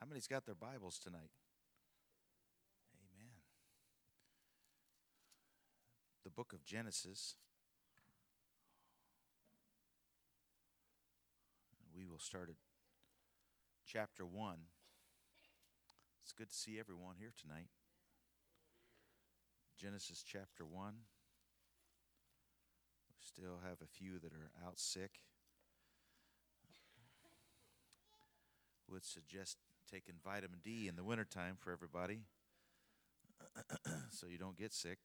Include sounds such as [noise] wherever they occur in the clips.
How many's got their Bibles tonight? Amen. The book of Genesis. We will start at chapter 1. It's good to see everyone here tonight. Genesis chapter 1. We still have a few that are out sick. Would suggest taking vitamin D in the wintertime for everybody [clears throat] so you don't get sick.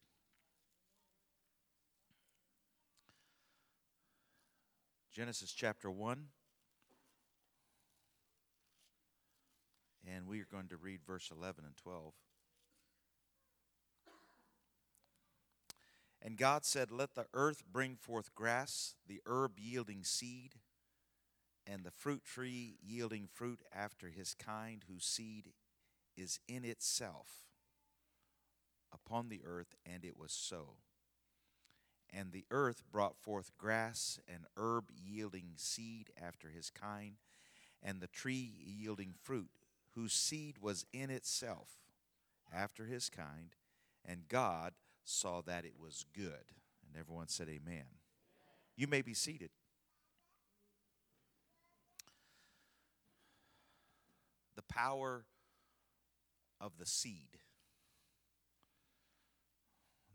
Genesis chapter 1. And we are going to read verse 11 and 12. And God said, Let the earth bring forth grass, the herb yielding seed, and the fruit tree yielding fruit after his kind, whose seed is in itself upon the earth, and it was so. And the earth brought forth grass and herb yielding seed after his kind, and the tree yielding fruit, whose seed was in itself after his kind. And God saw that it was good. And everyone said, Amen. You may be seated. The power of the seed.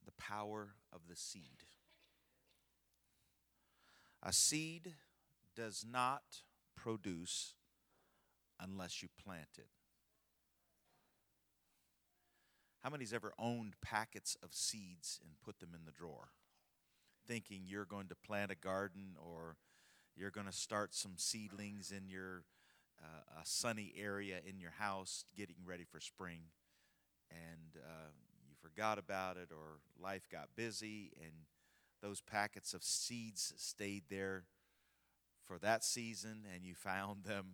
The power of the seed. A seed does not produce unless you plant it. How many's ever owned packets of seeds and put them in the drawer, thinking you're going to plant a garden or you're going to start some seedlings in your a sunny area in your house, getting ready for spring, and uh, you forgot about it, or life got busy, and those packets of seeds stayed there for that season, and you found them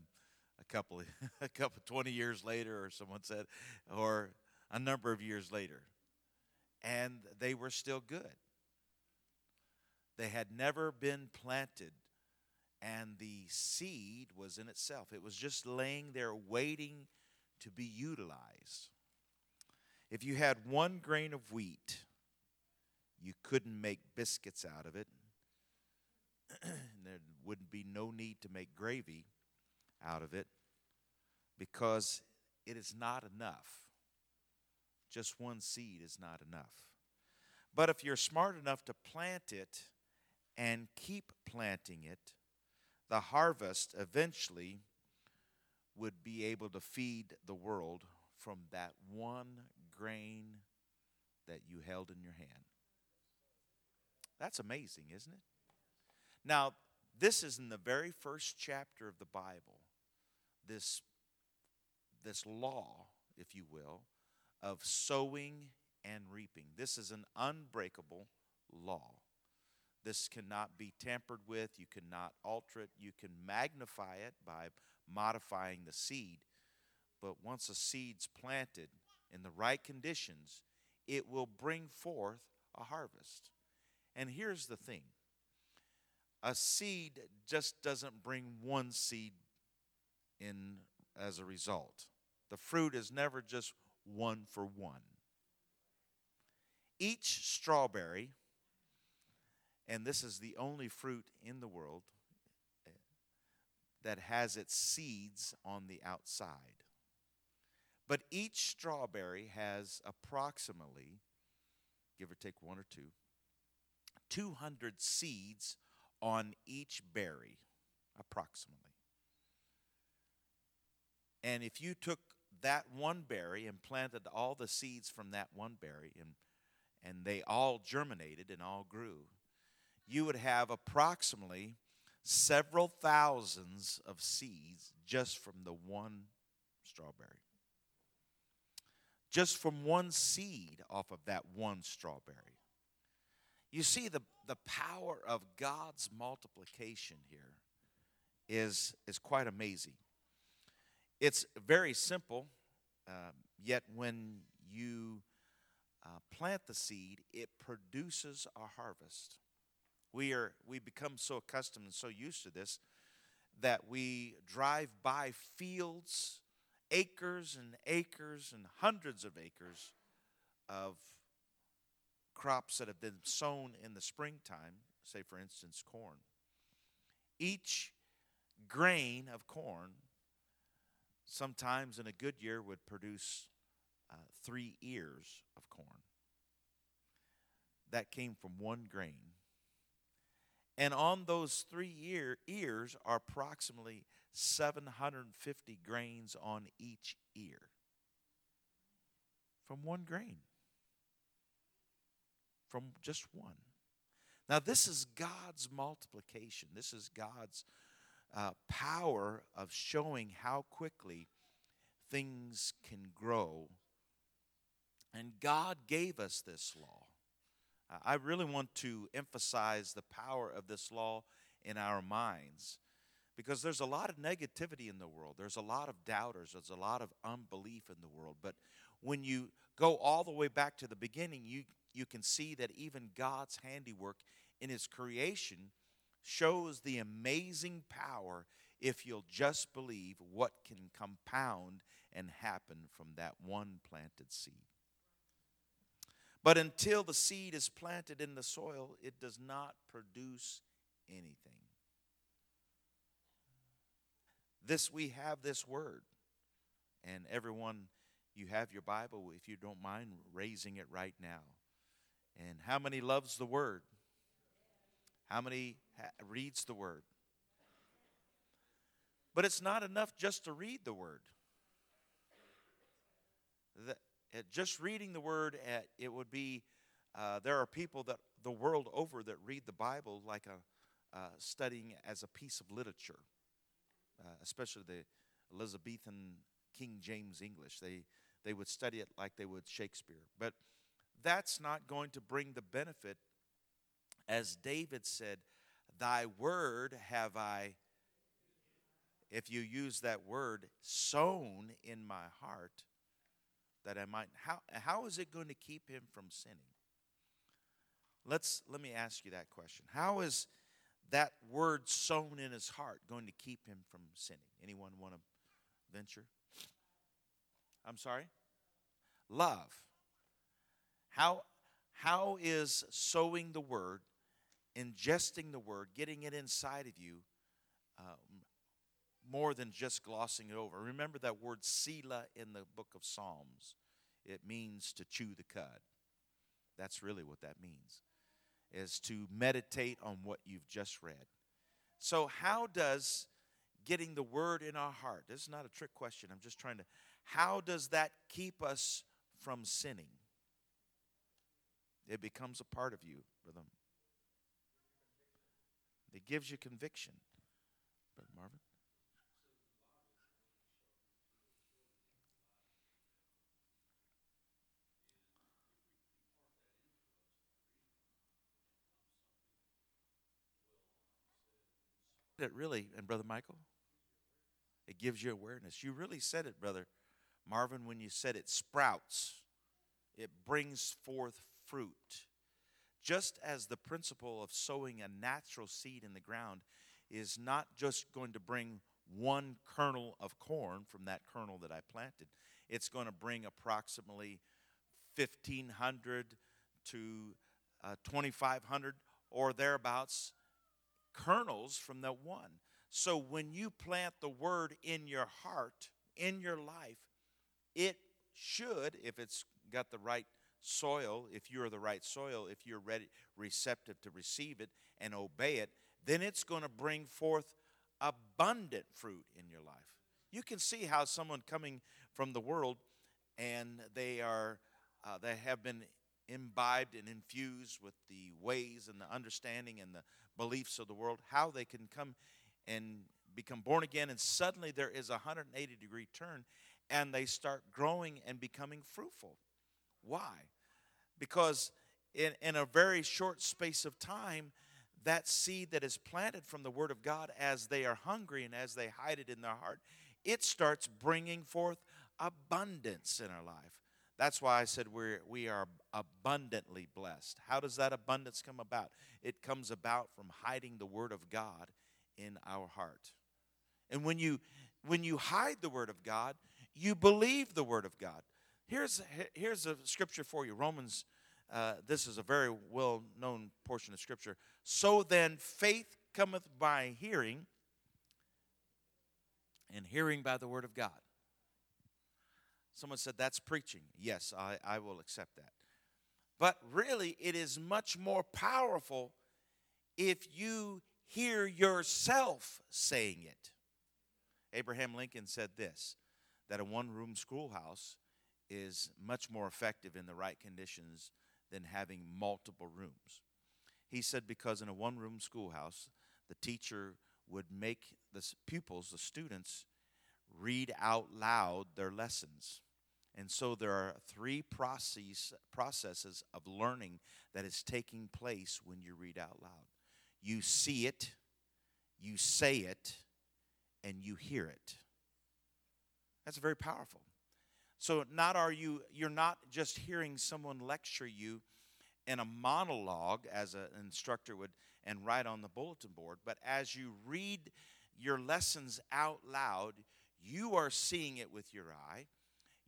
a couple of, [laughs] a couple 20 years later, or someone said, or a number of years later, and they were still good. They had never been planted and the seed was in itself. It was just laying there waiting to be utilized. If you had one grain of wheat, you couldn't make biscuits out of it. [clears throat] there wouldn't be no need to make gravy out of it because it is not enough. Just one seed is not enough. But if you're smart enough to plant it and keep planting it, the harvest eventually would be able to feed the world from that one grain that you held in your hand. That's amazing, isn't it? Now, this is in the very first chapter of the Bible. This, this law, if you will, of sowing and reaping. This is an unbreakable law. This cannot be tampered with. You cannot alter it. You can magnify it by modifying the seed. But once a seed's planted in the right conditions, it will bring forth a harvest. And here's the thing a seed just doesn't bring one seed in as a result. The fruit is never just one for one. Each strawberry and this is the only fruit in the world eh, that has its seeds on the outside. But each strawberry has approximately, give or take one or two, 200 seeds on each berry, approximately. And if you took that one berry and planted all the seeds from that one berry, and, and they all germinated and all grew, you would have approximately several thousands of seeds just from the one strawberry. Just from one seed off of that one strawberry. You see, the, the power of God's multiplication here is, is quite amazing. It's very simple, uh, yet when you uh, plant the seed, it produces a harvest. We are we become so accustomed and so used to this that we drive by fields acres and acres and hundreds of acres of crops that have been sown in the springtime, say for instance corn. Each grain of corn, sometimes in a good year, would produce uh, three ears of corn. That came from one grain. And on those three ear, ears are approximately 750 grains on each ear from one grain. From just one. Now, this is God's multiplication. This is God's uh, power of showing how quickly things can grow. And God gave us this law. I really want to emphasize the power of this law in our minds because there's a lot of negativity in the world. There's a lot of doubters. There's a lot of unbelief in the world. But when you go all the way back to the beginning, you, you can see that even God's handiwork in His creation shows the amazing power if you'll just believe what can compound and happen from that one planted seed. But until the seed is planted in the soil, it does not produce anything. This we have this word. And everyone, you have your Bible, if you don't mind raising it right now. And how many loves the word? How many ha- reads the word? But it's not enough just to read the word. The, just reading the word, uh, it would be, uh, there are people that the world over that read the Bible like a, uh, studying as a piece of literature, uh, especially the Elizabethan King James English. They, they would study it like they would Shakespeare. But that's not going to bring the benefit as David said, Thy word have I, if you use that word, sown in my heart, that I might. How, how is it going to keep him from sinning? Let's let me ask you that question. How is that word sown in his heart going to keep him from sinning? Anyone want to venture? I'm sorry? Love. How how is sowing the word ingesting the word, getting it inside of you, um, more than just glossing it over. Remember that word Selah in the book of Psalms. It means to chew the cud. That's really what that means, is to meditate on what you've just read. So, how does getting the word in our heart, this is not a trick question, I'm just trying to, how does that keep us from sinning? It becomes a part of you, it gives you conviction. Marvin? It really, and Brother Michael, it gives you awareness. You really said it, Brother Marvin, when you said it sprouts, it brings forth fruit. Just as the principle of sowing a natural seed in the ground is not just going to bring one kernel of corn from that kernel that I planted, it's going to bring approximately 1,500 to uh, 2,500 or thereabouts kernels from that one. So when you plant the word in your heart, in your life, it should, if it's got the right soil, if you're the right soil, if you're ready, receptive to receive it and obey it, then it's going to bring forth abundant fruit in your life. You can see how someone coming from the world and they are uh, they have been imbibed and infused with the ways and the understanding and the beliefs of the world, how they can come and become born again, and suddenly there is a 180 degree turn, and they start growing and becoming fruitful. Why? Because in, in a very short space of time, that seed that is planted from the Word of God, as they are hungry and as they hide it in their heart, it starts bringing forth abundance in our life. That's why I said we're, we are abundantly blessed. How does that abundance come about? It comes about from hiding the Word of God in our heart. And when you, when you hide the Word of God, you believe the word of God. Here's, here's a scripture for you Romans, uh, this is a very well known portion of scripture. So then, faith cometh by hearing, and hearing by the word of God. Someone said that's preaching. Yes, I, I will accept that. But really, it is much more powerful if you hear yourself saying it. Abraham Lincoln said this that a one room schoolhouse is much more effective in the right conditions than having multiple rooms. He said because in a one room schoolhouse, the teacher would make the pupils, the students, read out loud their lessons. And so there are three process, processes of learning that is taking place when you read out loud. You see it, you say it, and you hear it. That's very powerful. So not are you you're not just hearing someone lecture you in a monologue as an instructor would and write on the bulletin board, but as you read your lessons out loud, you are seeing it with your eye.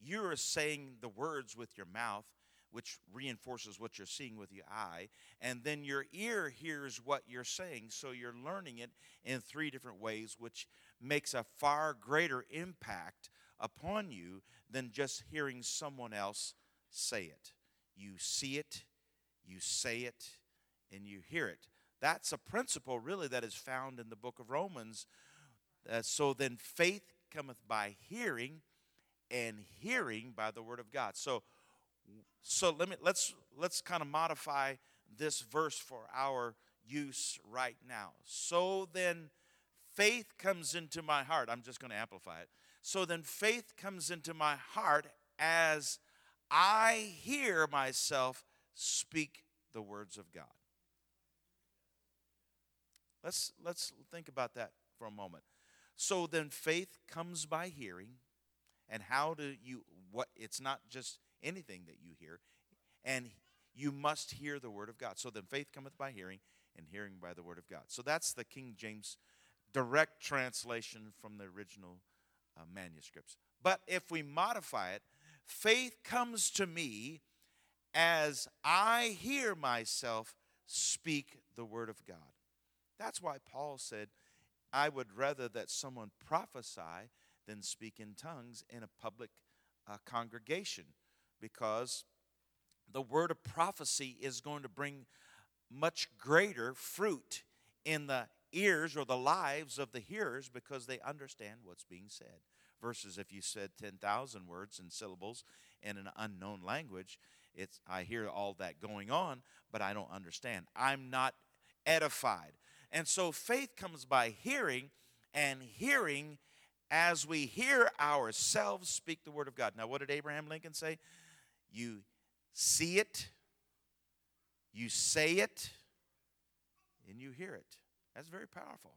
You are saying the words with your mouth, which reinforces what you're seeing with your eye. And then your ear hears what you're saying. So you're learning it in three different ways, which makes a far greater impact upon you than just hearing someone else say it. You see it, you say it, and you hear it. That's a principle, really, that is found in the book of Romans. Uh, so then faith cometh by hearing, and hearing by the word of God. So, so let me let's let's kind of modify this verse for our use right now. So then faith comes into my heart. I'm just going to amplify it. So then faith comes into my heart as I hear myself speak the words of God. Let's let's think about that for a moment. So then faith comes by hearing and how do you what it's not just anything that you hear and you must hear the word of God. So then faith cometh by hearing and hearing by the word of God. So that's the King James direct translation from the original uh, manuscripts. But if we modify it, faith comes to me as I hear myself speak the word of God. That's why Paul said, I would rather that someone prophesy than speak in tongues in a public uh, congregation because the word of prophecy is going to bring much greater fruit in the ears or the lives of the hearers because they understand what's being said. Versus if you said 10,000 words and syllables in an unknown language, it's I hear all that going on, but I don't understand. I'm not edified. And so faith comes by hearing, and hearing as we hear ourselves speak the word of God. Now, what did Abraham Lincoln say? You see it, you say it, and you hear it. That's very powerful.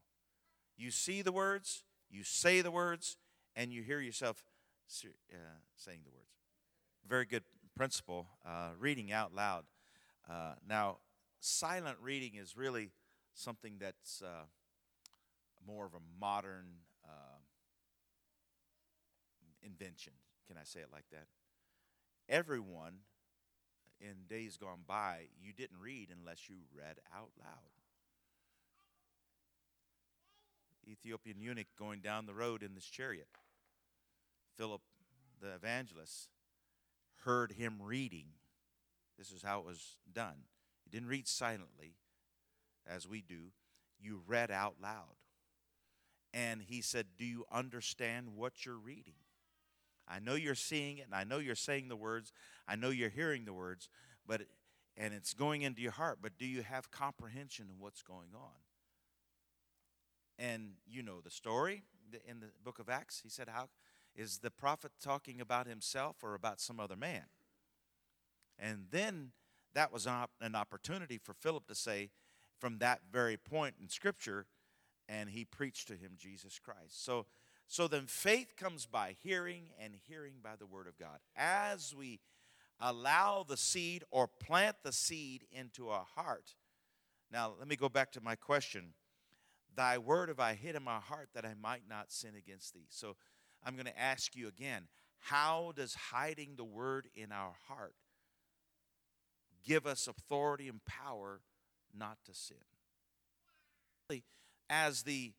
You see the words, you say the words, and you hear yourself uh, saying the words. Very good principle, uh, reading out loud. Uh, now, silent reading is really something that's uh, more of a modern uh, invention. Can I say it like that? Everyone in days gone by, you didn't read unless you read out loud. Ethiopian eunuch going down the road in this chariot. Philip the evangelist heard him reading. This is how it was done. He didn't read silently, as we do, you read out loud. And he said, Do you understand what you're reading? I know you're seeing it, and I know you're saying the words, I know you're hearing the words, but and it's going into your heart, but do you have comprehension of what's going on? And you know the story in the book of Acts. He said, How is the prophet talking about himself or about some other man? And then that was an opportunity for Philip to say, from that very point in Scripture, and he preached to him Jesus Christ. So so then faith comes by hearing, and hearing by the word of God. As we allow the seed or plant the seed into our heart. Now, let me go back to my question. Thy word have I hid in my heart that I might not sin against thee. So I'm going to ask you again How does hiding the word in our heart give us authority and power not to sin? As the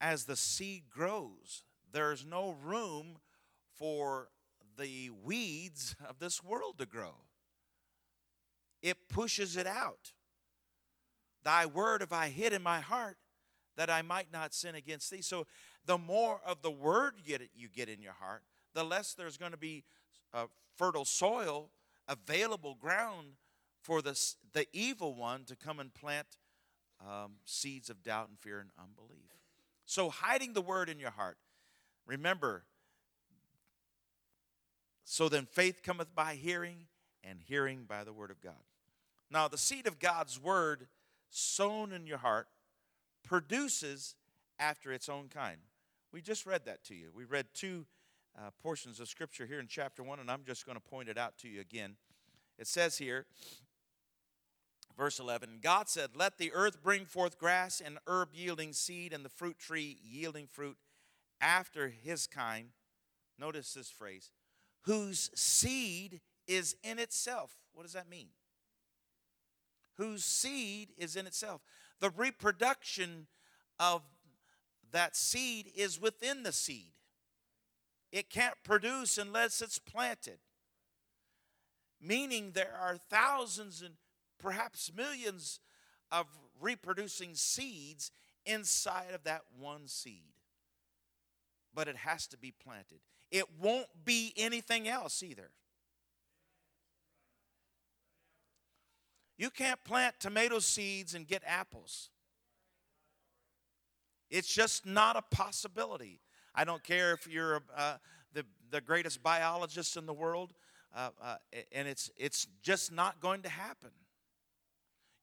as the seed grows, there's no room for the weeds of this world to grow. It pushes it out. Thy word have I hid in my heart that I might not sin against thee. So the more of the word you get, in your heart, the less there's going to be uh, fertile soil, available ground for the, the evil one to come and plant um, seeds of doubt and fear and unbelief. So, hiding the word in your heart. Remember, so then faith cometh by hearing, and hearing by the word of God. Now, the seed of God's word sown in your heart produces after its own kind. We just read that to you. We read two uh, portions of scripture here in chapter 1, and I'm just going to point it out to you again. It says here, verse 11 God said, Let the earth bring forth grass and herb yielding seed, and the fruit tree yielding fruit after his kind. Notice this phrase, whose seed is in itself. What does that mean? Whose seed is in itself. The reproduction of that seed is within the seed. It can't produce unless it's planted. Meaning there are thousands and perhaps millions of reproducing seeds inside of that one seed. But it has to be planted. It won't be anything else either. You can't plant tomato seeds and get apples. It's just not a possibility. I don't care if you're uh, the, the greatest biologist in the world, uh, uh, and it's, it's just not going to happen.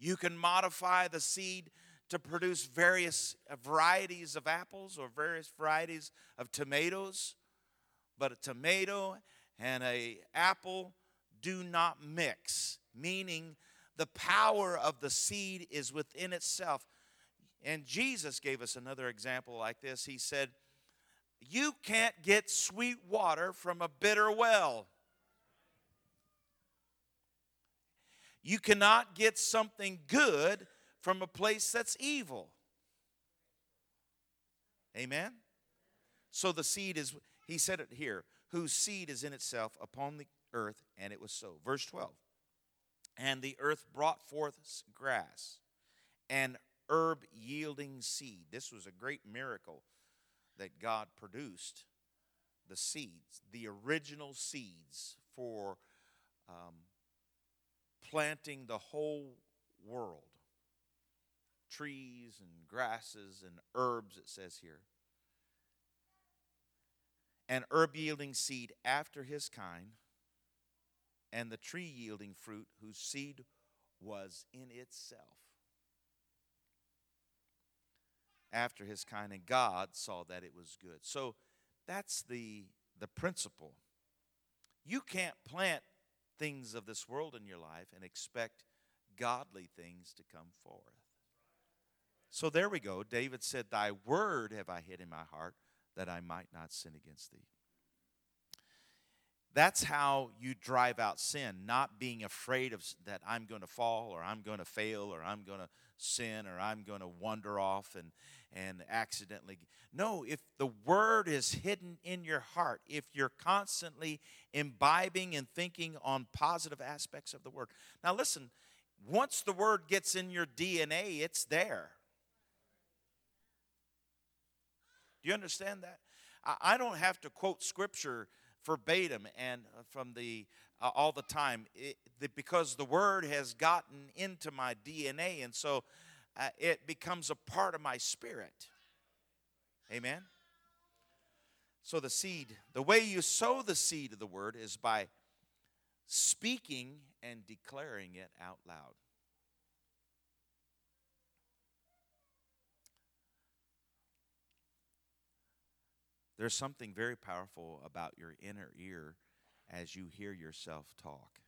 You can modify the seed to produce various varieties of apples or various varieties of tomatoes, but a tomato and a apple do not mix, meaning the power of the seed is within itself. And Jesus gave us another example like this. He said, You can't get sweet water from a bitter well. You cannot get something good from a place that's evil. Amen? So the seed is, he said it here, whose seed is in itself upon the earth, and it was so. Verse 12. And the earth brought forth grass and herb yielding seed. This was a great miracle that God produced the seeds, the original seeds for um, planting the whole world trees and grasses and herbs, it says here. And herb yielding seed after his kind, and the tree yielding fruit whose seed was in itself after his kind, and God saw that it was good. So that's the, the principle. You can't plant things of this world in your life and expect godly things to come forth. So there we go. David said, Thy word have I hid in my heart that I might not sin against thee. That's how you drive out sin, not being afraid of that I'm going to fall or I'm going to fail or I'm going to sin or I'm going to wander off and, and accidentally. No, if the word is hidden in your heart, if you're constantly imbibing and thinking on positive aspects of the word. Now, listen, once the word gets in your DNA, it's there. Do you understand that? I don't have to quote scripture verbatim and uh, from the uh, all the time it, because the word has gotten into my DNA and so uh, it becomes a part of my spirit. Amen. So the seed, the way you sow the seed of the word is by speaking and declaring it out loud. There's something very powerful about your inner ear as you hear yourself talk.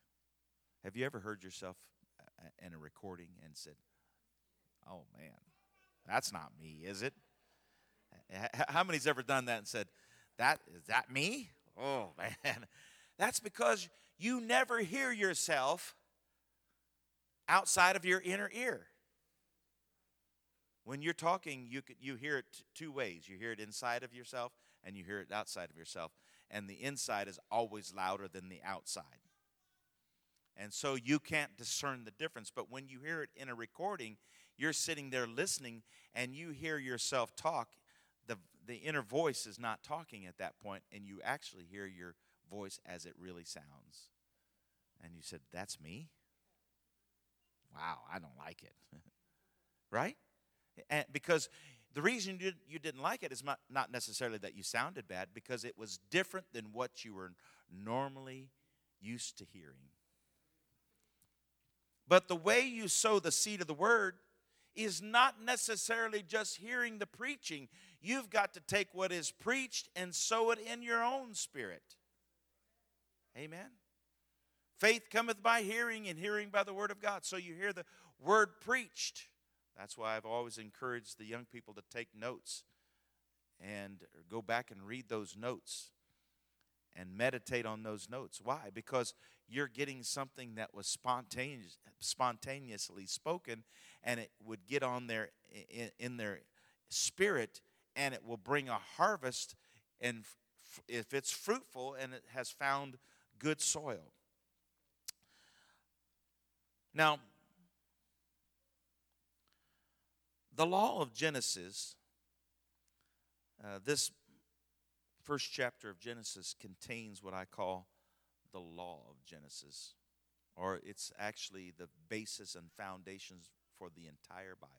Have you ever heard yourself uh, in a recording and said, Oh man, that's not me, is it? How many's ever done that and said, That is that me? Oh [laughs] man, That's because you never hear yourself outside of your inner ear. When you're talking, you, you hear it two ways. You hear it inside of yourself and you hear it outside of yourself. And the inside is always louder than the outside. And so you can't discern the difference. But when you hear it in a recording, you're sitting there listening and you hear yourself talk. The, the inner voice is not talking at that point, and you actually hear your voice as it really sounds. And you said, That's me? Wow, I don't like it. [laughs] right? And because the reason you, didn't like it is not necessarily that you sounded bad, because it was different than what you were normally used to hearing. But the way you sow the seed of the word is not necessarily just hearing the preaching. You've got to take what is preached and sow it in your own spirit. Amen. Faith cometh by hearing, and hearing by the word of God. So you hear the word preached. That's why I've always encouraged the young people to take notes and go back and read those notes and meditate on those notes. Why? Because you're getting something that was spontaneous, spontaneously spoken, and it would get on their in, in their spirit, and it will bring a harvest. And if it's fruitful and it has found good soil. Now, the law of Genesis, uh, this first chapter of Genesis contains what I call the law of Genesis, or it's actually the basis and foundations for the entire Bible.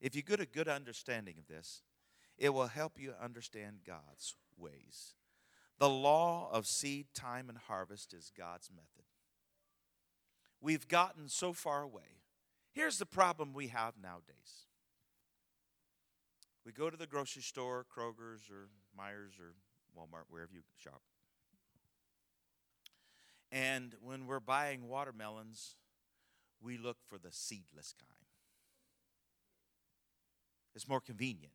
If you get a good understanding of this, it will help you understand God's ways. The law of seed, time, and harvest is God's method. We've gotten so far away. Here's the problem we have nowadays we go to the grocery store, Kroger's or Meijers or Walmart, wherever you shop. And when we're buying watermelons, we look for the seedless kind. It's more convenient.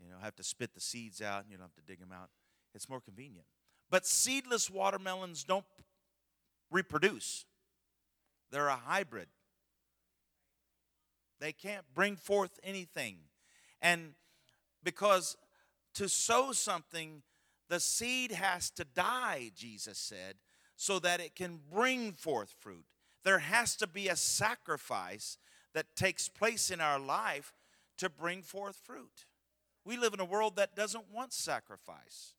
You don't have to spit the seeds out and you don't have to dig them out. It's more convenient. But seedless watermelons don't reproduce, they're a hybrid. They can't bring forth anything. And because to sow something, the seed has to die, Jesus said, so that it can bring forth fruit. There has to be a sacrifice that takes place in our life to bring forth fruit. We live in a world that doesn't want sacrifice.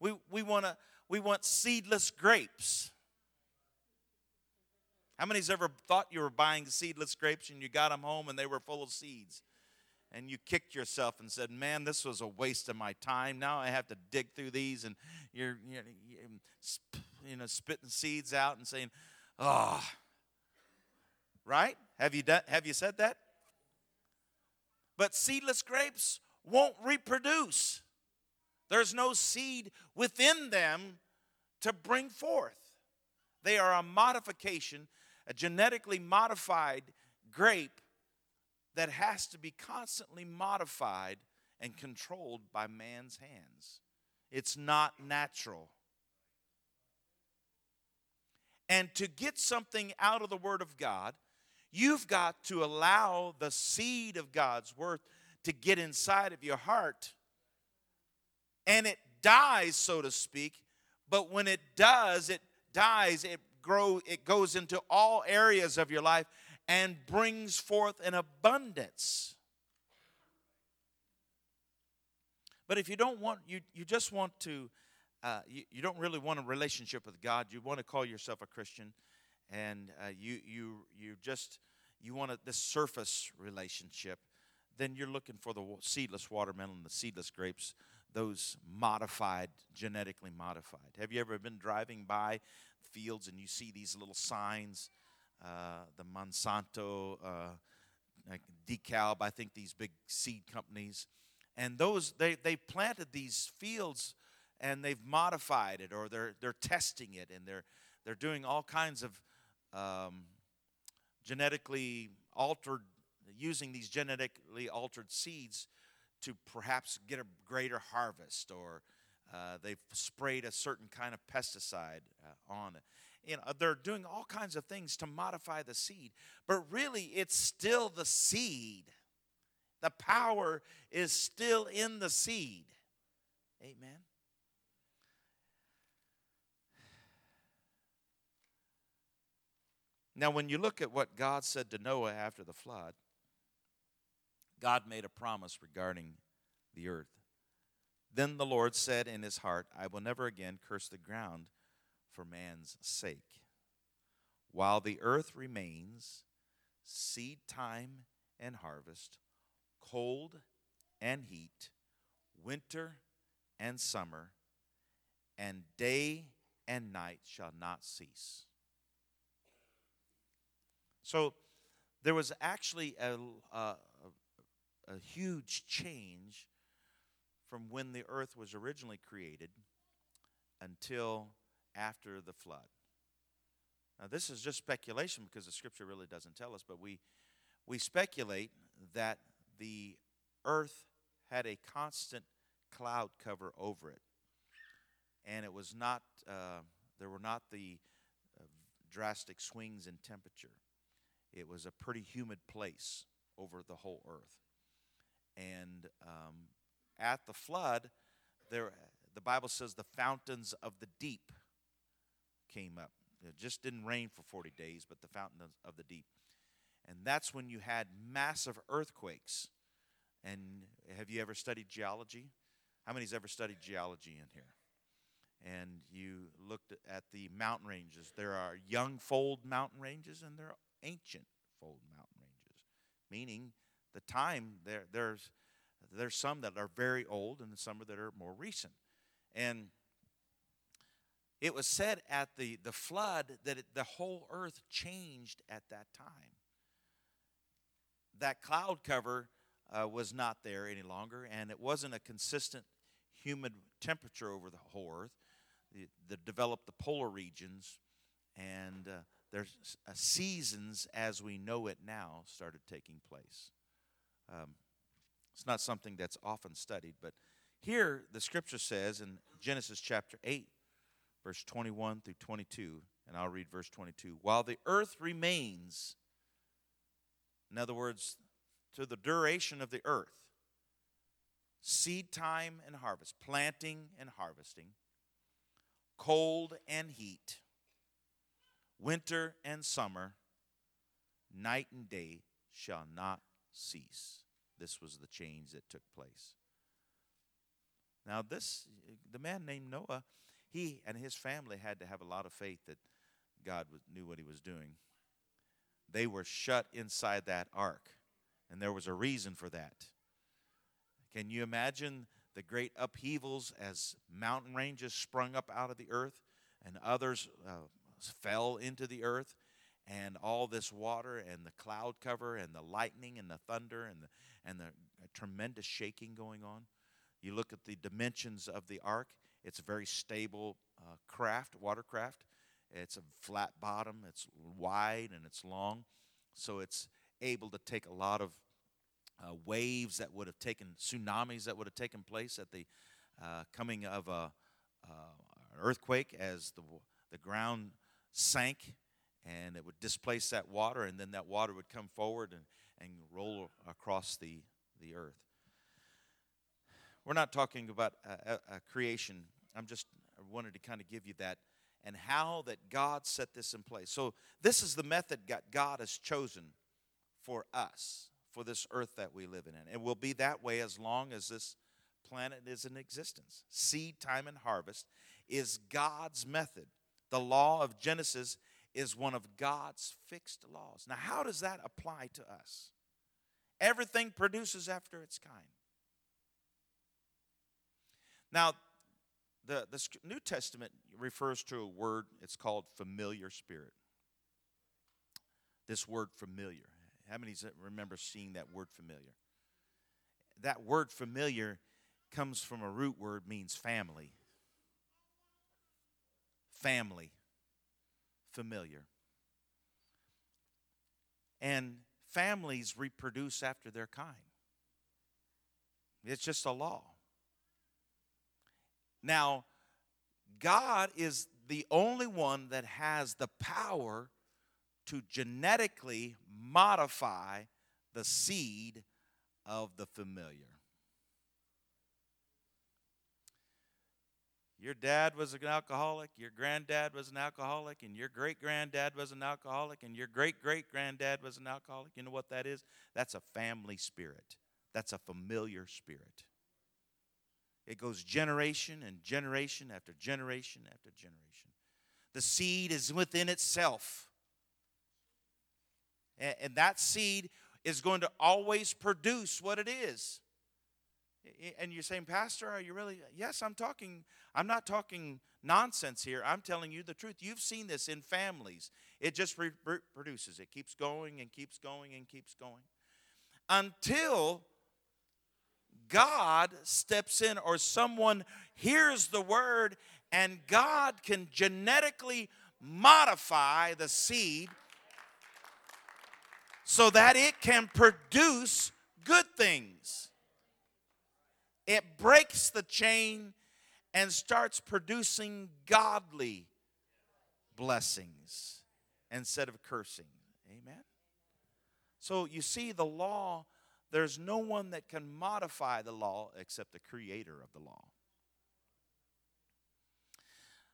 We, we, wanna, we want seedless grapes. How many's ever thought you were buying seedless grapes and you got them home and they were full of seeds? And you kicked yourself and said, Man, this was a waste of my time. Now I have to dig through these and you're, you're um, you know, spitting seeds out and saying, Oh, right? Have you, done, have you said that? But seedless grapes won't reproduce. There's no seed within them to bring forth. They are a modification, a genetically modified grape that has to be constantly modified and controlled by man's hands. It's not natural. And to get something out of the Word of God, you've got to allow the seed of God's Word to get inside of your heart and it dies, so to speak. But when it does, it dies, it grow, it goes into all areas of your life and brings forth an abundance. But if you don't want, you, you just want to, uh, you, you don't really want a relationship with God, you want to call yourself a Christian, and uh, you, you, you just, you want a, this surface relationship, then you're looking for the seedless watermelon, the seedless grapes, those modified, genetically modified. Have you ever been driving by fields and you see these little signs, uh, the Monsanto, uh, DeKalb, I think these big seed companies, and those they they planted these fields and they've modified it or they're they're testing it and they're they're doing all kinds of um, genetically altered using these genetically altered seeds to perhaps get a greater harvest or Uh, they've sprayed a certain kind of pesticide uh, on it. You know, they're doing all kinds of things to modify the seed, but really it's still the seed. The power is still in the seed. Amen. Now, when you look at what God said to Noah after the flood, God made a promise regarding the earth. Then the Lord said in his heart, I will never again curse the ground for man's sake. While the earth remains, seed time and harvest, cold and heat, winter and summer, and day and night shall not cease. So there was actually a, a, a huge change from when the earth was originally created until after the flood. Now, this is just speculation because the scripture really doesn't tell us, but we, we speculate that the earth had a constant cloud cover over it. And it was not, uh, there were not the uh, drastic swings in temperature. It was a pretty humid place over the whole earth. And um, at the flood, there, the Bible says the fountains of the deep came up. It just didn't rain for 40 days, but the fountains of the deep. And that's when you had massive earthquakes. And have you ever studied geology? How many's ever studied geology in here? And you looked at the mountain ranges. There are young fold mountain ranges and there are ancient fold mountain ranges, meaning the time there there's there's some that are very old and some that are more recent. And it was said at the, the flood that it, the whole earth changed at that time. That cloud cover uh, was not there any longer, and it wasn't a consistent humid temperature over the whole earth. The developed the polar regions, and uh, there's uh, seasons as we know it now started taking place. Um, it's not something that's often studied, but here the scripture says in Genesis chapter 8, verse 21 through 22, and I'll read verse 22 while the earth remains, in other words, to the duration of the earth, seed time and harvest, planting and harvesting, cold and heat winter and summer, night and day shall not cease. This was the change that took place. Now, this, the man named Noah, he and his family had to have a lot of faith that God knew what he was doing. They were shut inside that ark, and there was a reason for that. Can you imagine the great upheavals as mountain ranges sprung up out of the earth and others uh, fell into the earth and all this water and the cloud cover and the lightning and the thunder and the, and the tremendous shaking going on. You look at the dimensions of the ark, it's a very stable uh, craft, watercraft. It's a flat bottom, it's wide and it's long, so it's able to take a lot of uh, waves that would have taken tsunamis that would have taken place at the uh, coming of a, uh, earthquake as the the ground sank and it would displace that water, and then that water would come forward and, and roll across the, the earth. We're not talking about a, a, a creation. I'm just I wanted to kind of give you that and how that God set this in place. So this is the method that God has chosen for us, for this earth that we live in. And it will be that way as long as this planet is in existence. Seed time and harvest is God's method the law of Genesis is one of God's fixed laws. Now, how does that apply to us? Everything produces after its kind. Now, the, the New Testament refers to a word, it's called familiar spirit. This word familiar. How many remember seeing that word familiar? That word familiar comes from a root word means family family, familiar. And families reproduce after their kind. It's just a law. Now, God is the only one that has the power to genetically modify the seed of the familiar. Your dad was an alcoholic, your granddad was an alcoholic, and your great granddad was an alcoholic, and your great great granddad was an alcoholic. You know what that is? That's a family spirit, that's a familiar spirit. It goes generation and generation after generation after generation. The seed is within itself. And that seed is going to always produce what it is. And you're saying, Pastor, are you really? Yes, I'm talking, I'm not talking nonsense here. I'm telling you the truth. You've seen this in families. It just reproduces, it keeps going and keeps going and keeps going until God steps in or someone hears the word and God can genetically modify the seed so that it can produce good things. It breaks the chain and starts producing godly blessings instead of cursing. Amen. So you see, the law, there's no one that can modify the law except the creator of the law.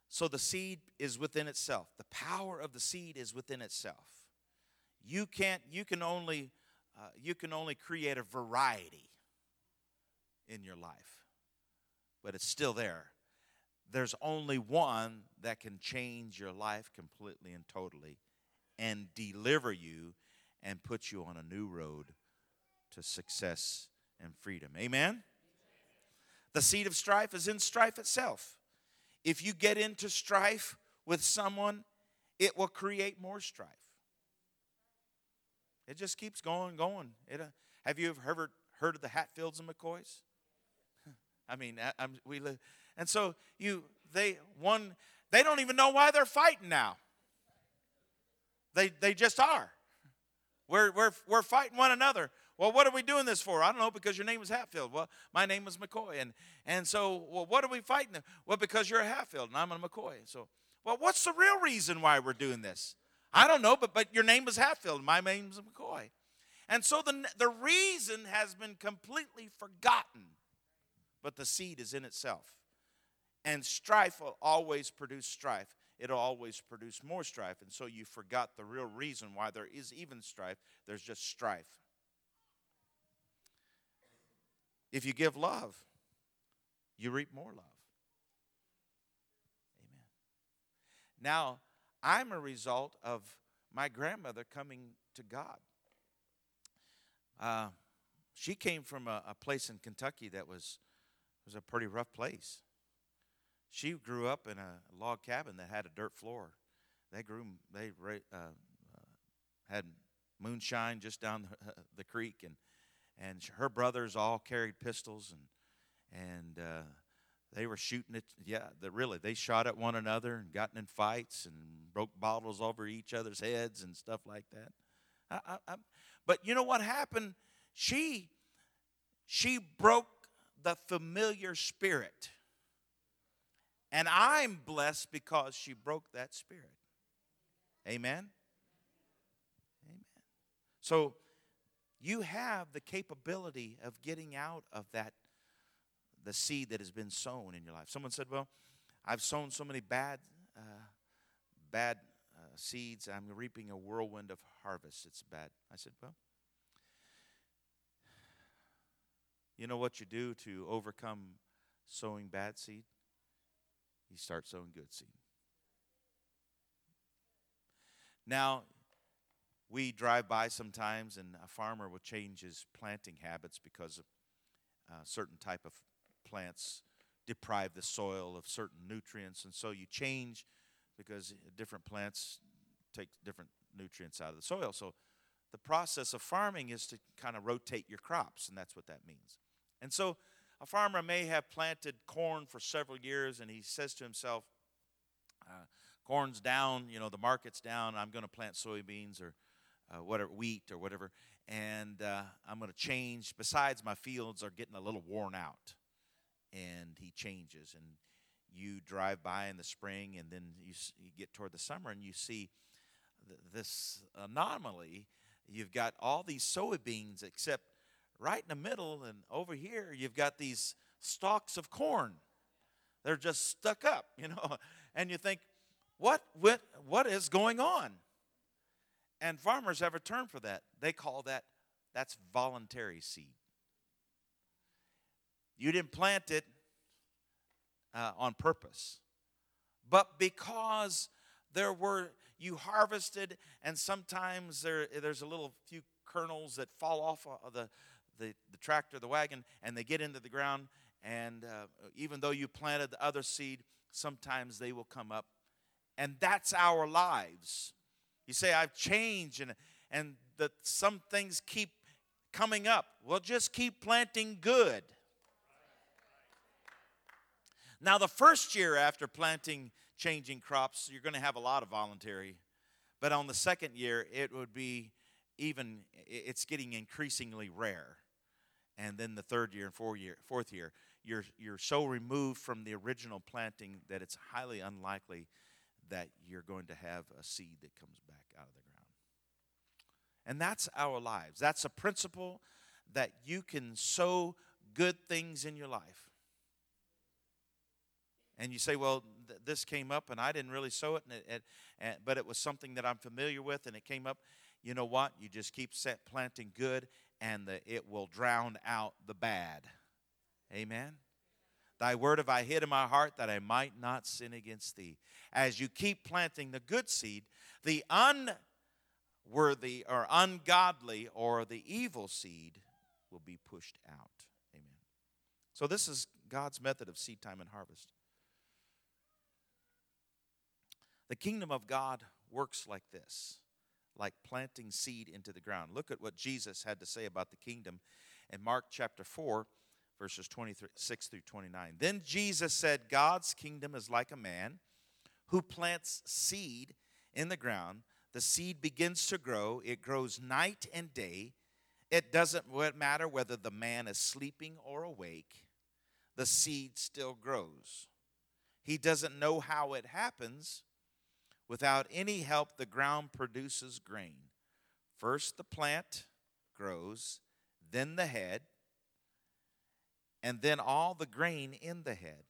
So the seed is within itself. The power of the seed is within itself. You can't. You can only. Uh, you can only create a variety in your life, but it's still there. There's only one that can change your life completely and totally and deliver you and put you on a new road to success and freedom. Amen? The seed of strife is in strife itself. If you get into strife with someone, it will create more strife. It just keeps going, going. It, uh, have you ever heard, heard of the Hatfields and McCoys? I mean, I, we live, and so you they one they don't even know why they're fighting now. They they just are. We're we're we're fighting one another. Well, what are we doing this for? I don't know because your name is Hatfield. Well, my name is McCoy, and and so well, what are we fighting? Well, because you're a Hatfield and I'm a McCoy. So, well, what's the real reason why we're doing this? I don't know, but but your name is Hatfield, and my name is McCoy, and so the the reason has been completely forgotten but the seed is in itself. And strife will always produce strife. It'll always produce more strife. And so you forgot the real reason why there is even strife. There's just strife. If you give love, you reap more love. Amen. Now, I'm a result of my grandmother coming to God. Uh, she came from a, a place in Kentucky that was it was a pretty rough place. She grew up in a log cabin that had a dirt floor. They grew, they uh, uh, had moonshine just down the, the, creek, and and her brothers all carried pistols, and and uh, they were shooting it. Yeah, they, really, they shot at one another and gotten in fights and broke bottles over each other's heads and stuff like that. I, I, I, but you know what happened? She she broke the familiar spirit. And I'm blessed because she broke that spirit. Amen? Amen. So you have the capability of getting out of that, the seed that has been sown in your life. Someone said, Well, I've sown so many bad, uh, bad uh, seeds, I'm reaping a whirlwind of harvest. It's bad. I said, Well, You know what you do to overcome sowing bad seed? You start sowing good seed. Now, we drive by sometimes, and a farmer will change his planting habits because of uh, certain type of plants deprive the soil of certain nutrients, and so you change because different plants take different nutrients out of the soil. So, the process of farming is to kind of rotate your crops, and that's what that means. And so a farmer may have planted corn for several years and he says to himself, uh, corn's down, you know, the market's down, I'm going to plant soybeans or uh, whatever, wheat or whatever, and uh, I'm going to change. Besides, my fields are getting a little worn out. And he changes and you drive by in the spring and then you, you get toward the summer and you see th- this anomaly. You've got all these soybeans, except right in the middle and over here, you've got these stalks of corn. They're just stuck up, [laughs] you know. And you think, what, what, what is going on? And farmers have a term for that. They call that, that's voluntary seed. You didn't plant it uh, on purpose, but because there were, you harvested, and sometimes there, there's a little few kernels that fall off of the, the, the tractor, the wagon, and they get into the ground. And uh, even though you planted the other seed, sometimes they will come up. And that's our lives. You say, I've changed, and, and that some things keep coming up. Well, just keep planting good. Now, the first year after planting, changing crops, you're going to have a lot of voluntary. But on the second year, it would be even, it's getting increasingly rare. And then the third year and fourth year, fourth year, you're, you're so removed from the original planting that it's highly unlikely that you're going to have a seed that comes back out of the ground. And that's our lives. That's a principle that you can sow good things in your life and you say, well, th- this came up and I didn't really sow it, and it, it, and, but it was something that I'm familiar with and it came up. You know what? You just keep set planting good and the, it will drown out the bad. Amen. Thy word have I hid in my heart that I might not sin against thee. As you keep planting the good seed, the unworthy or ungodly or the evil seed will be pushed out. Amen. So, this is God's method of seed time and harvest. The kingdom of God works like this, like planting seed into the ground. Look at what Jesus had to say about the kingdom in Mark chapter 4, verses 26 through 29. Then Jesus said, God's kingdom is like a man who plants seed in the ground. The seed begins to grow, it grows night and day. It doesn't matter whether the man is sleeping or awake, the seed still grows. He doesn't know how it happens Without any help, the ground produces grain. First, the plant grows, then the head, and then all the grain in the head.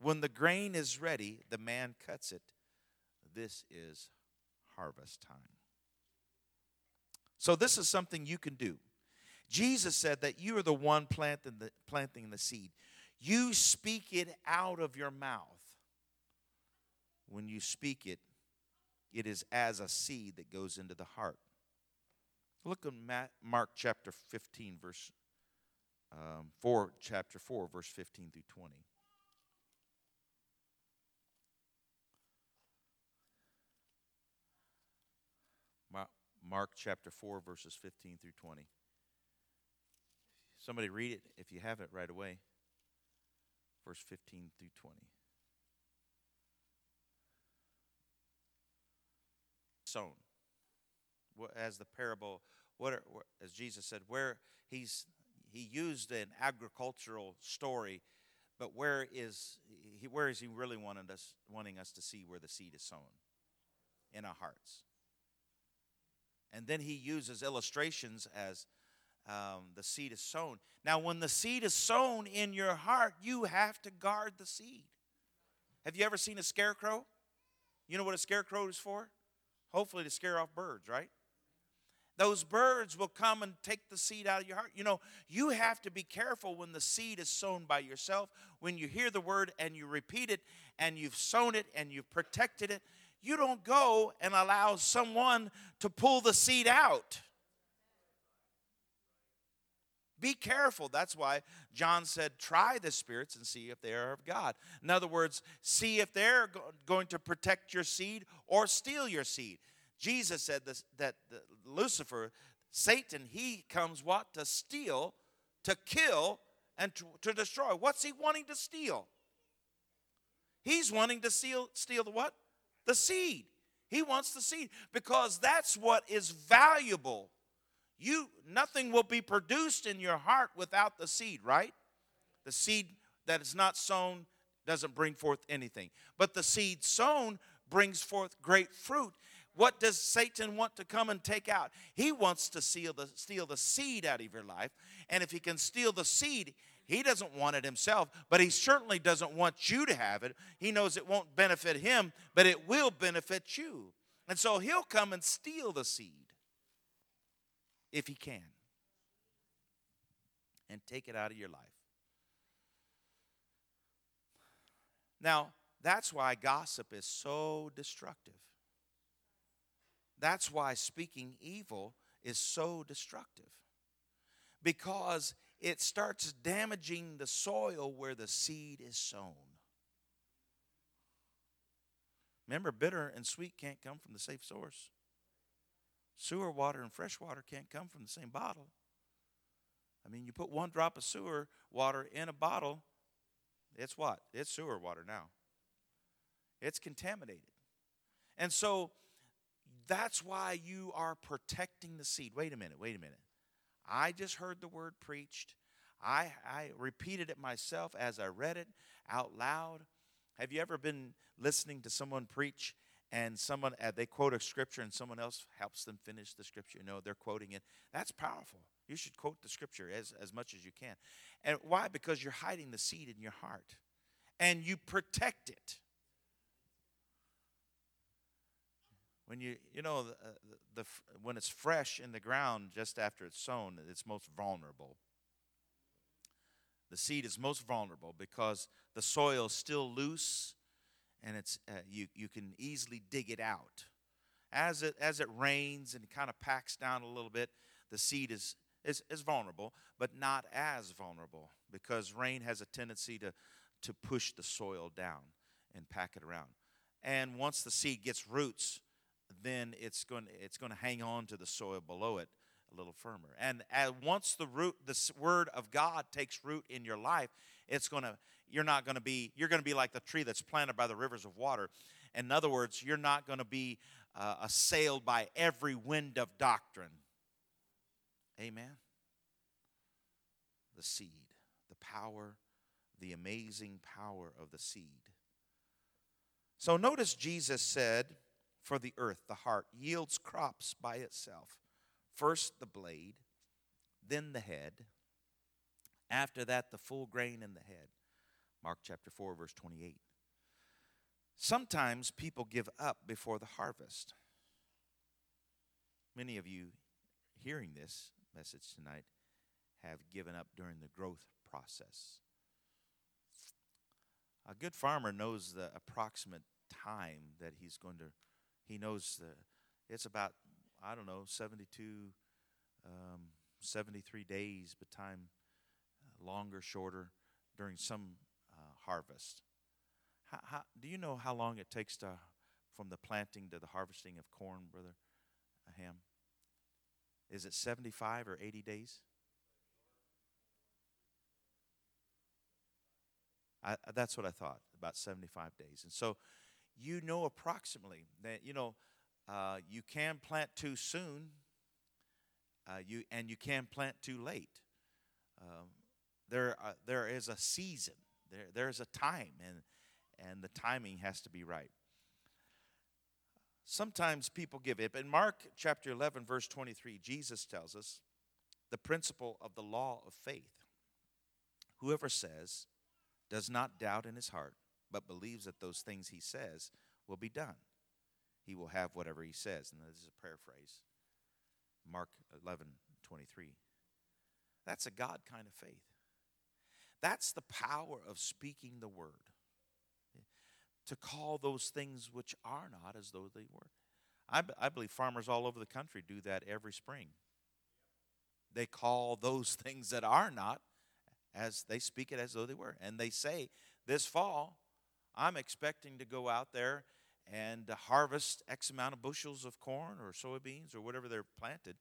When the grain is ready, the man cuts it. This is harvest time. So, this is something you can do. Jesus said that you are the one planting the, planting the seed. You speak it out of your mouth. When you speak it, it is as a seed that goes into the heart. Look at Mark chapter 15, verse um, 4, chapter 4, verse 15 through 20. Mark chapter 4, verses 15 through 20. Somebody read it if you have it right away. Verse 15 through 20. Sown. As the parable, what are, as Jesus said, where he's he used an agricultural story, but where is he? Where is he really wanting us wanting us to see where the seed is sown in our hearts? And then he uses illustrations as um, the seed is sown. Now, when the seed is sown in your heart, you have to guard the seed. Have you ever seen a scarecrow? You know what a scarecrow is for? Hopefully, to scare off birds, right? Those birds will come and take the seed out of your heart. You know, you have to be careful when the seed is sown by yourself. When you hear the word and you repeat it and you've sown it and you've protected it, you don't go and allow someone to pull the seed out. Be careful. That's why John said, try the spirits and see if they are of God. In other words, see if they're go- going to protect your seed or steal your seed. Jesus said this, that Lucifer, Satan, he comes what? To steal, to kill, and to, to destroy. What's he wanting to steal? He's wanting to steal, steal the what? The seed. He wants the seed because that's what is valuable you nothing will be produced in your heart without the seed, right? The seed that is not sown doesn't bring forth anything. But the seed sown brings forth great fruit. What does Satan want to come and take out? He wants to steal the, steal the seed out of your life. And if he can steal the seed, he doesn't want it himself, but he certainly doesn't want you to have it. He knows it won't benefit him, but it will benefit you. And so he'll come and steal the seed if he can and take it out of your life. Now, that's why gossip is so destructive. That's why speaking evil is so destructive. Because it starts damaging the soil where the seed is sown. Remember, bitter and sweet can't come from the same source. Sewer water and fresh water can't come from the same bottle. I mean, you put one drop of sewer water in a bottle, it's what? It's sewer water now. It's contaminated. And so that's why you are protecting the seed. Wait a minute, wait a minute. I just heard the word preached. I, I repeated it myself as I read it out loud. Have you ever been listening to someone preach and someone uh, they quote a scripture and someone else helps them finish the scripture? You know, they're quoting it. That's powerful. You should quote the scripture as, as much as you can. And why? Because you're hiding the seed in your heart and you protect it. When you, you know, the, uh, the, the, when it's fresh in the ground just after it's sown, it's most vulnerable. The seed is most vulnerable because the soil is still loose and it's, uh, you, you can easily dig it out. As it, as it rains and kind of packs down a little bit, the seed is, is, is vulnerable, but not as vulnerable because rain has a tendency to, to push the soil down and pack it around. And once the seed gets roots, then it's going, it's going to hang on to the soil below it a little firmer. And as, once the root, the word of God takes root in your life, it's going to, you're not going to be, you're going to be like the tree that's planted by the rivers of water. In other words, you're not going to be uh, assailed by every wind of doctrine. Amen. The seed, the power, the amazing power of the seed. So notice Jesus said, For the earth, the heart, yields crops by itself First the blade, then the head. After that, the full grain in the head. Mark chapter 4, verse 28. Sometimes people give up before the harvest. Many of you hearing this message tonight have given up during the growth process. A good farmer knows the approximate time that he's going to, he knows the, it's about I don't know, 72, um, 73 days, but time uh, longer, shorter during some harvest. How, how, do you know how long it takes to, from the planting to the harvesting of corn, Brother Ham? Is it 75 or 80 days? I, that's what I thought, about 75 days. And so you know approximately that, you know, uh, you can plant too soon, uh, you and you can plant too late. Um, there, uh, there is a season. There, there's a time, and and the timing has to be right. Sometimes people give it. In Mark chapter 11, verse 23, Jesus tells us the principle of the law of faith. Whoever says, does not doubt in his heart, but believes that those things he says will be done he will have whatever he says. And this is a paraphrase. Mark 11, 23. That's a God kind of faith. That's the power of speaking the word. To call those things which are not as though they were. I, I believe farmers all over the country do that every spring. They call those [laughs] things that are not as they speak it as though they were. And they say, This fall, I'm expecting to go out there and harvest X amount of bushels of corn or soybeans or whatever they're planted,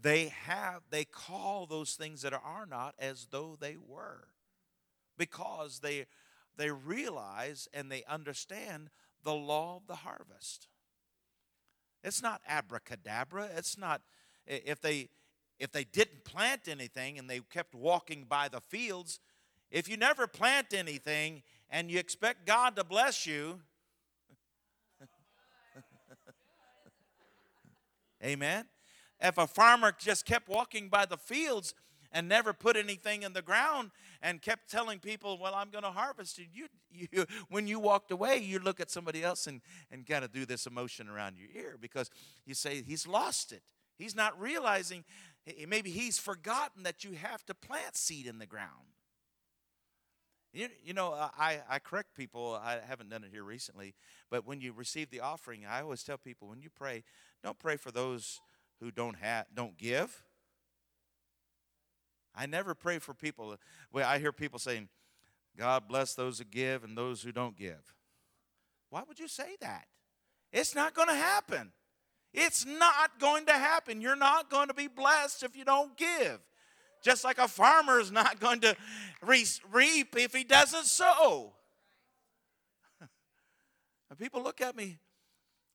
they have they call those things that are not as though they were, because they they realize and they understand the law of the harvest. It's not abracadabra. It's not if they if they didn't plant anything and they kept walking by the fields, If you never plant anything and you expect God to bless you, [laughs] amen. If a farmer just kept walking by the fields and never put anything in the ground and kept telling people, Well, I'm going to harvest it, you, you, [laughs] when you walked away, you look at somebody else and, and kind of do this emotion around your ear because you say, He's lost it. He's not realizing, maybe he's forgotten that you have to plant seed in the ground. You, you know, uh, I, I correct people. I haven't done it here recently, but when you receive the offering, I always tell people when you pray, don't pray for those who don't have, don't give. I never pray for people. Well, I hear people saying, "God bless those who give and those who don't give." Why would you say that? It's not going to happen. It's not going to happen. You're not going to be blessed if you don't give. Just like a farmer is not going to reap if he doesn't sow. [laughs] People look at me,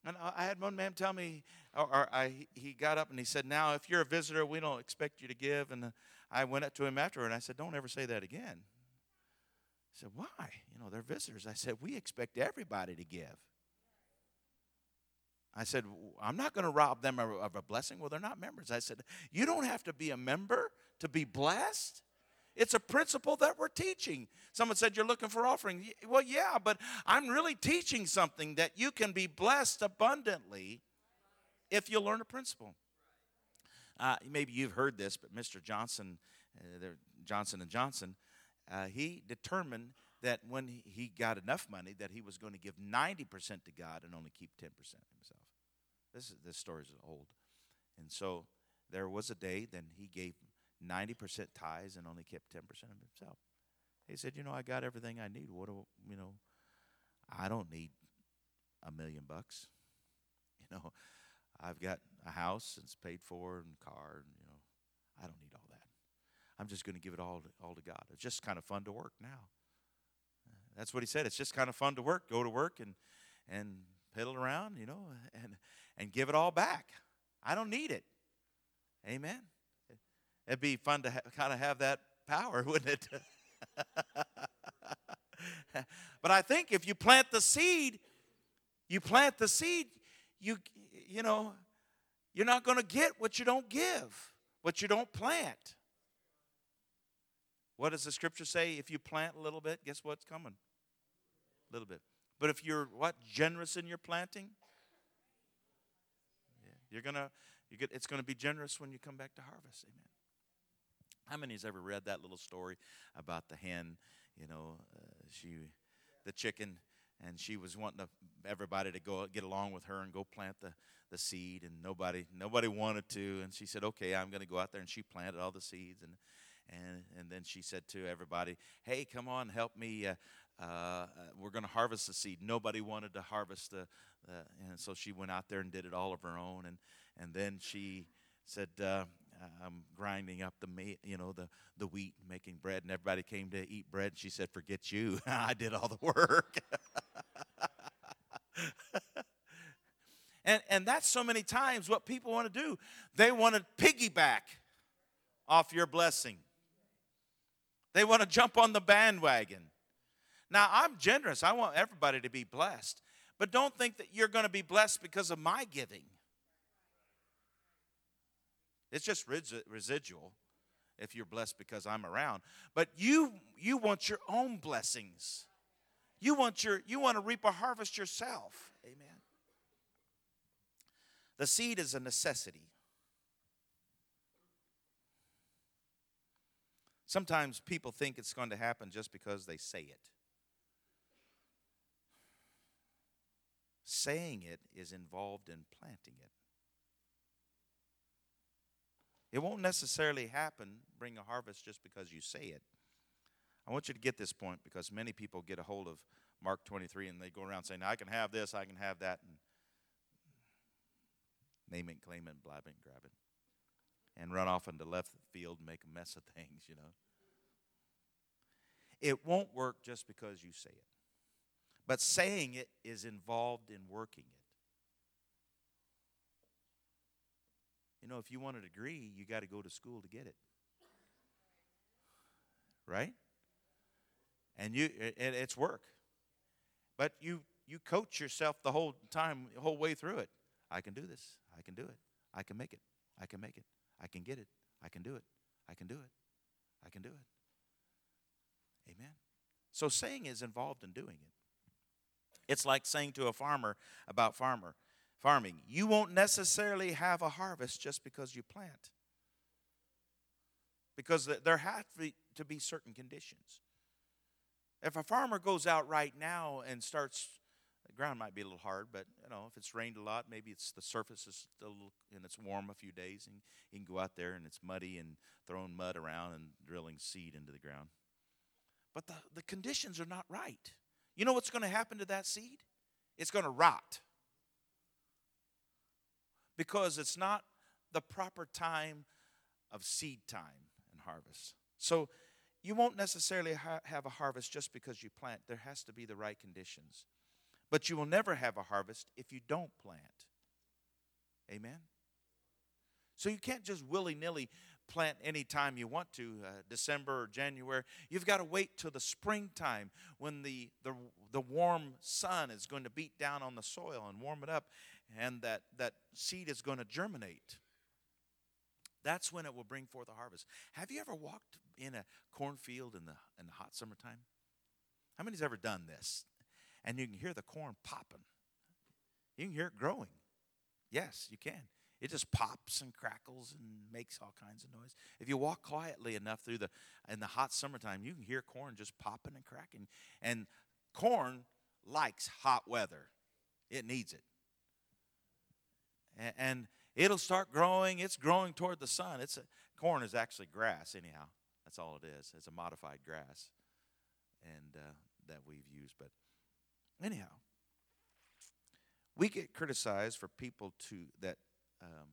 and I had one man tell me, or, or I, he got up and he said, Now, if you're a visitor, we don't expect you to give. And I went up to him after and I said, Don't ever say that again. He said, Why? You know, they're visitors. I said, We expect everybody to give. I said, I'm not going to rob them of a blessing. Well, they're not members. I said, You don't have to be a member to be blessed. It's a principle that we're teaching. Someone said, You're looking for offering. Well, yeah, but I'm really teaching something that you can be blessed abundantly if you learn a principle. Uh, maybe you've heard this, but Mr. Johnson, uh, Johnson and Johnson, uh, he determined that when he got enough money, that he was going to give 90% to God and only keep 10% himself. This is this story is old, and so there was a day then he gave 90% tithes and only kept 10% of himself. He said, "You know, I got everything I need. What do you know? I don't need a million bucks. [laughs] You know, I've got a house and it's paid for and a car. And, you know, I don't need all that. I'm just going to give it all to, all to God. It's just kind of fun to work now. That's what he said. It's just kind of fun to work. Go to work and and piddle around, you know, [laughs] and and give it all back. I don't need it. Amen. It'd be fun to ha- kind of have that power, [laughs] wouldn't it? [laughs] but I think if you plant the seed, you plant the seed, you you know, you're not going to get what you don't give, what you don't plant. What does the scripture say? If you plant a little bit, guess what's coming? A little bit. But if you're what generous in your planting, yeah, you're gonna you get it's gonna be generous when you come back to harvest. Amen. How many has ever read that little story about the hen? You know, uh, she, the chicken, and she was wanting to, everybody to go get along with her and go plant the, the seed, and nobody nobody wanted to. And she said, "Okay, I'm going to go out there." And she planted all the seeds, and and and then she said to everybody, "Hey, come on, help me. Uh, uh, we're going to harvest the seed." Nobody wanted to harvest the, and so she went out there and did it all of her own. And and then she said, uh, "I'm grinding up the meat, you know, the the wheat, making bread." And everybody came to eat bread. She said, "Forget you. [laughs] I did all the work." [laughs] and and that's so many times what people want to do. They want to piggyback off your blessing. They want to jump on the bandwagon. Now, I'm generous. I want everybody to be blessed. But don't think that you're going to be blessed because of my giving. It's just residual if you're blessed because I'm around. But you you want your own blessings. You want your you want to reap a harvest yourself. Amen. The seed is a necessity. Sometimes people think it's going to happen just because they say it. Saying it is involved in planting it. It won't necessarily happen, bring a harvest just because you say it. I want you to get this point because many people get a hold of Mark 23 and they go around saying, I can have this, I can have that, and name it, claim it, blab it, grab it and run off into left field and make a mess of [laughs] things, you know. It won't work just because you say it. But saying it is involved in working it. You know, if you want a degree, you got to go to school to get it. Right? and you it, it's work. But you you coach yourself the whole time, the whole way through it. I can do this. I can do it. I can make it. I can make it. I can get it. I can do it. I can do it. I can do it. Amen. So saying is involved in doing it. It's like saying to a farmer about farmer farming, you won't necessarily have a harvest just because you plant. Because there have to be certain conditions. If a farmer goes out right now and starts the ground might be a little hard, but you know, if it's rained a lot, maybe it's the surface is still and it's warm a few days, and you can go out there and it's muddy and throwing mud around and drilling seed into the ground. But the, the conditions are not right. You know what's going to happen to that seed? It's going to rot. Because it's not the proper time of seed time and harvest. So you won't necessarily ha- have a harvest just because you plant. There has to be the right conditions. But you will never have a harvest if you don't plant. Amen? So you can't just willy nilly plant anytime you want to, uh, December or January. You've got to wait till the springtime when the, the, the warm sun is going to beat down on the soil and warm it up, and that, that seed is going to germinate. That's when it will bring forth a harvest. Have you ever walked in a cornfield in the, in the hot summertime? How many's ever done this? And you can hear the corn popping. You can hear it growing. Yes, you can. It just pops and crackles and makes all kinds of noise. If you walk quietly enough through the in the hot summertime, you can hear corn just popping and cracking. And corn likes hot weather. It needs it. And, it'll start growing. It's growing toward the sun. It's a, corn is actually grass, anyhow. That's all it is. It's a modified grass, and uh, that we've used. But Anyhow, we get criticized for people to that um,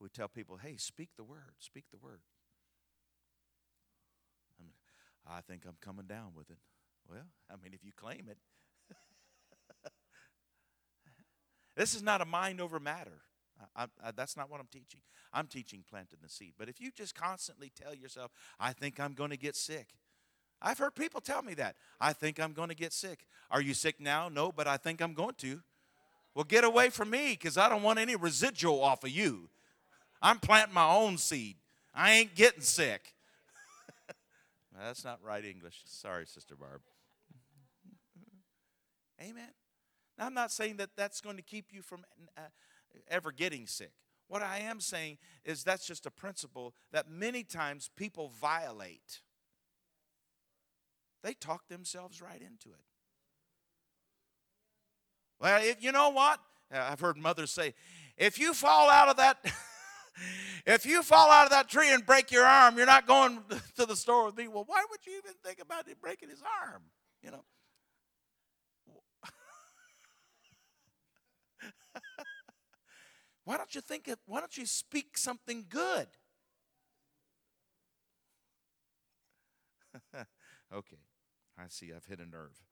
we tell people, "Hey, speak the word, speak the word." I, mean, I think I'm coming down with it. Well, I mean, if you claim it, [laughs] this is not a mind over matter. I, I, that's not what I'm teaching. I'm teaching planting the seed. But if you just constantly tell yourself, "I think I'm going to get sick," I've heard people tell me that. I think I'm going to get sick. Are you sick now? No, but I think I'm going to. Well, get away from me because I don't want any residual off of you. I'm planting my own seed. I ain't getting sick. [laughs] That's not right English. Sorry, Sister Barb. Amen. Now, I'm not saying that that's going to keep you from uh, ever getting sick. What I am saying is that's just a principle that many times people violate. They talk themselves right into it. Well, if, you know what? I've heard mothers say, if you fall out of that. [laughs] if you fall out of that tree and break your arm, you're not going [laughs] to the store with me. Well, why would you even think about it breaking his arm? You know. [laughs] why don't you think of, why don't you speak something good? okay. I see I've hit a nerve.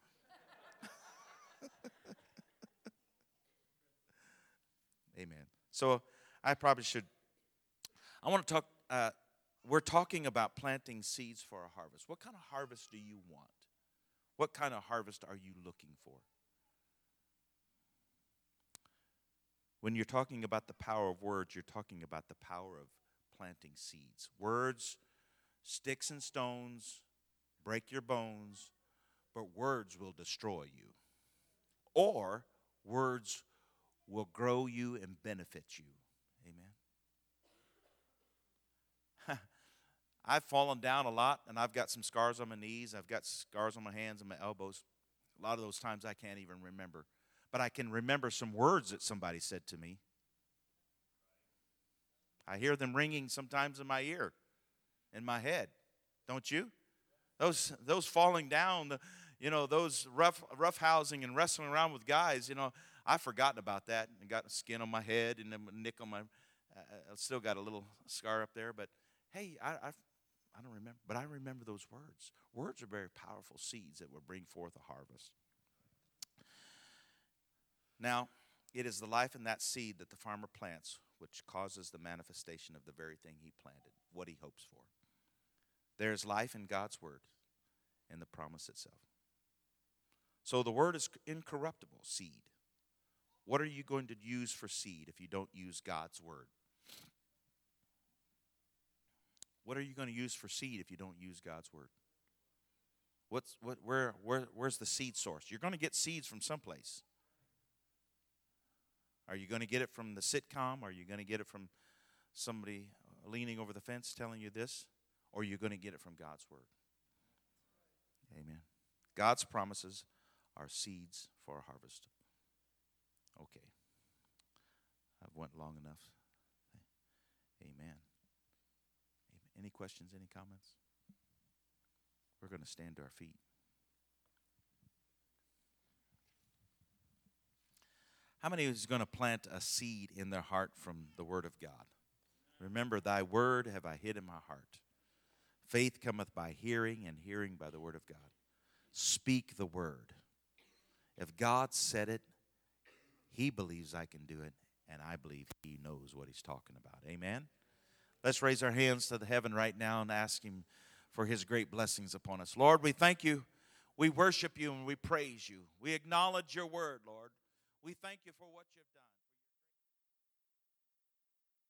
Amen. So I probably should. I want to talk. Uh, we're talking about planting seeds for a harvest. What kind of harvest do you want? What kind of harvest are you looking for? When you're talking about the power of words, you're talking about the power of planting seeds. Words, sticks and stones, break your bones, but words will destroy you. Or words will grow you and benefit you. Amen. [laughs] I've fallen down a lot and I've got some scars on my knees. I've got scars on my hands and my elbows. A lot of those times I can't even remember. But I can remember some words that somebody said to me. I hear them ringing sometimes in my ear, in my head. Don't you? Those, those falling down, the, you know, those rough, rough housing and wrestling around with guys, you know, I've forgotten about that and got a skin on my head and a nick on my, I've still got a little scar up there, but hey, I, I, I don't remember, but I remember those words. Words are very powerful seeds that will bring forth a harvest. Now, it is the life in that seed that the farmer plants which causes the manifestation of the very thing he planted, what he hopes for. There is life in God's word. in the promise itself. So the word is incorruptible seed. What are you going to use for seed if you don't use God's word? What are you going to use for seed if you don't use God's word? What's what where where where's the seed source? You're going to get seeds from someplace. Are you going to get it from the sitcom? Are you going to get it from somebody leaning over the fence telling you this? Or are you going to get it from God's word? Amen. God's promises are seeds for our harvest. Okay. I've went long enough. Amen. Amen. Any questions, any comments? We're going to stand to our feet. How many is going to plant a seed in their heart from the Word of God? Remember, Thy Word have I hid in my heart. Faith cometh by hearing, and hearing by the Word of God. Speak the Word. If God said it, He believes I can do it, and I believe He knows what He's talking about. Amen? Let's raise our hands to the heaven right now and ask Him for His great blessings upon us. Lord, we thank you. We worship you and we praise you. We acknowledge your word, Lord. We thank you for what you've done.